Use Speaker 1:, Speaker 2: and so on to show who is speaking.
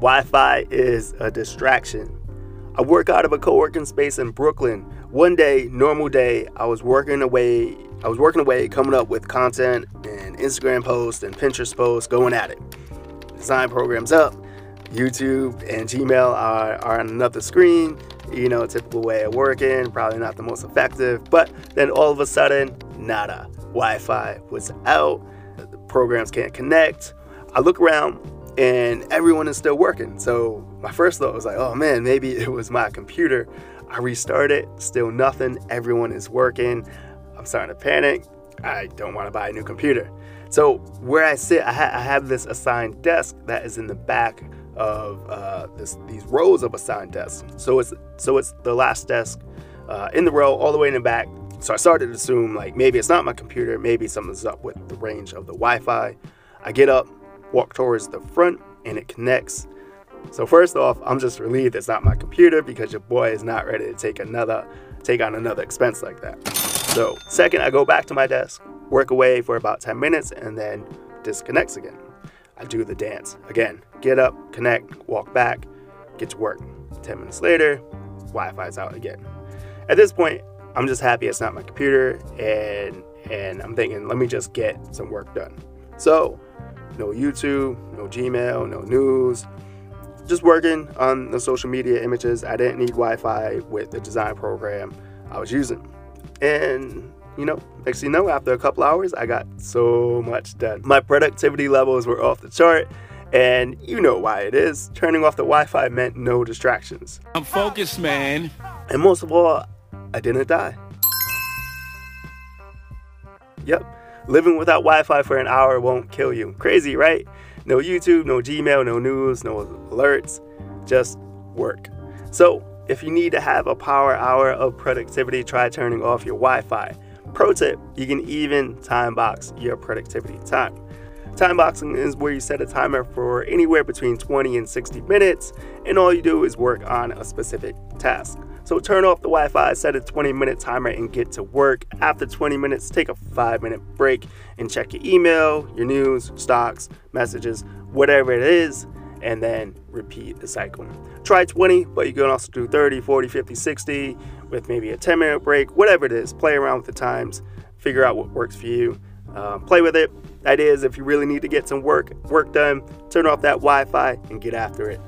Speaker 1: Wi Fi is a distraction. I work out of a co working space in Brooklyn. One day, normal day, I was working away. I was working away, coming up with content and Instagram posts and Pinterest posts, going at it. Design programs up, YouTube and Gmail are, are on another screen. You know, typical way of working, probably not the most effective. But then all of a sudden, nada. Wi Fi was out, the programs can't connect. I look around, and everyone is still working. So my first thought was like, oh man, maybe it was my computer. I restart it, still nothing. Everyone is working. I'm starting to panic. I don't want to buy a new computer. So where I sit, I, ha- I have this assigned desk that is in the back of uh, this, these rows of assigned desks. So it's so it's the last desk uh, in the row, all the way in the back. So I started to assume like maybe it's not my computer, maybe something's up with the range of the Wi-Fi. I get up, walk towards the front and it connects. So first off, I'm just relieved it's not my computer because your boy is not ready to take another take on another expense like that. So second, I go back to my desk, work away for about 10 minutes, and then disconnects again. I do the dance. Again, get up, connect, walk back, get to work. 10 minutes later, Wi-Fi's out again. At this point, I'm just happy it's not my computer and and I'm thinking, let me just get some work done. So no YouTube, no Gmail, no news. Just working on the social media images. I didn't need Wi Fi with the design program I was using. And, you know, next you know, after a couple hours, I got so much done. My productivity levels were off the chart. And you know why it is. Turning off the Wi Fi meant no distractions.
Speaker 2: I'm focused, man.
Speaker 1: And most of all, I didn't die. Yep. Living without Wi Fi for an hour won't kill you. Crazy, right? No YouTube, no Gmail, no news, no alerts, just work. So, if you need to have a power hour of productivity, try turning off your Wi Fi. Pro tip you can even time box your productivity time. Time boxing is where you set a timer for anywhere between 20 and 60 minutes, and all you do is work on a specific task. So turn off the Wi Fi, set a 20 minute timer, and get to work. After 20 minutes, take a five minute break and check your email, your news, stocks, messages, whatever it is, and then repeat the cycle. Try 20, but you can also do 30, 40, 50, 60 with maybe a 10 minute break, whatever it is. Play around with the times, figure out what works for you. Uh, play with it. That is, if you really need to get some work work done, turn off that Wi-Fi and get after it.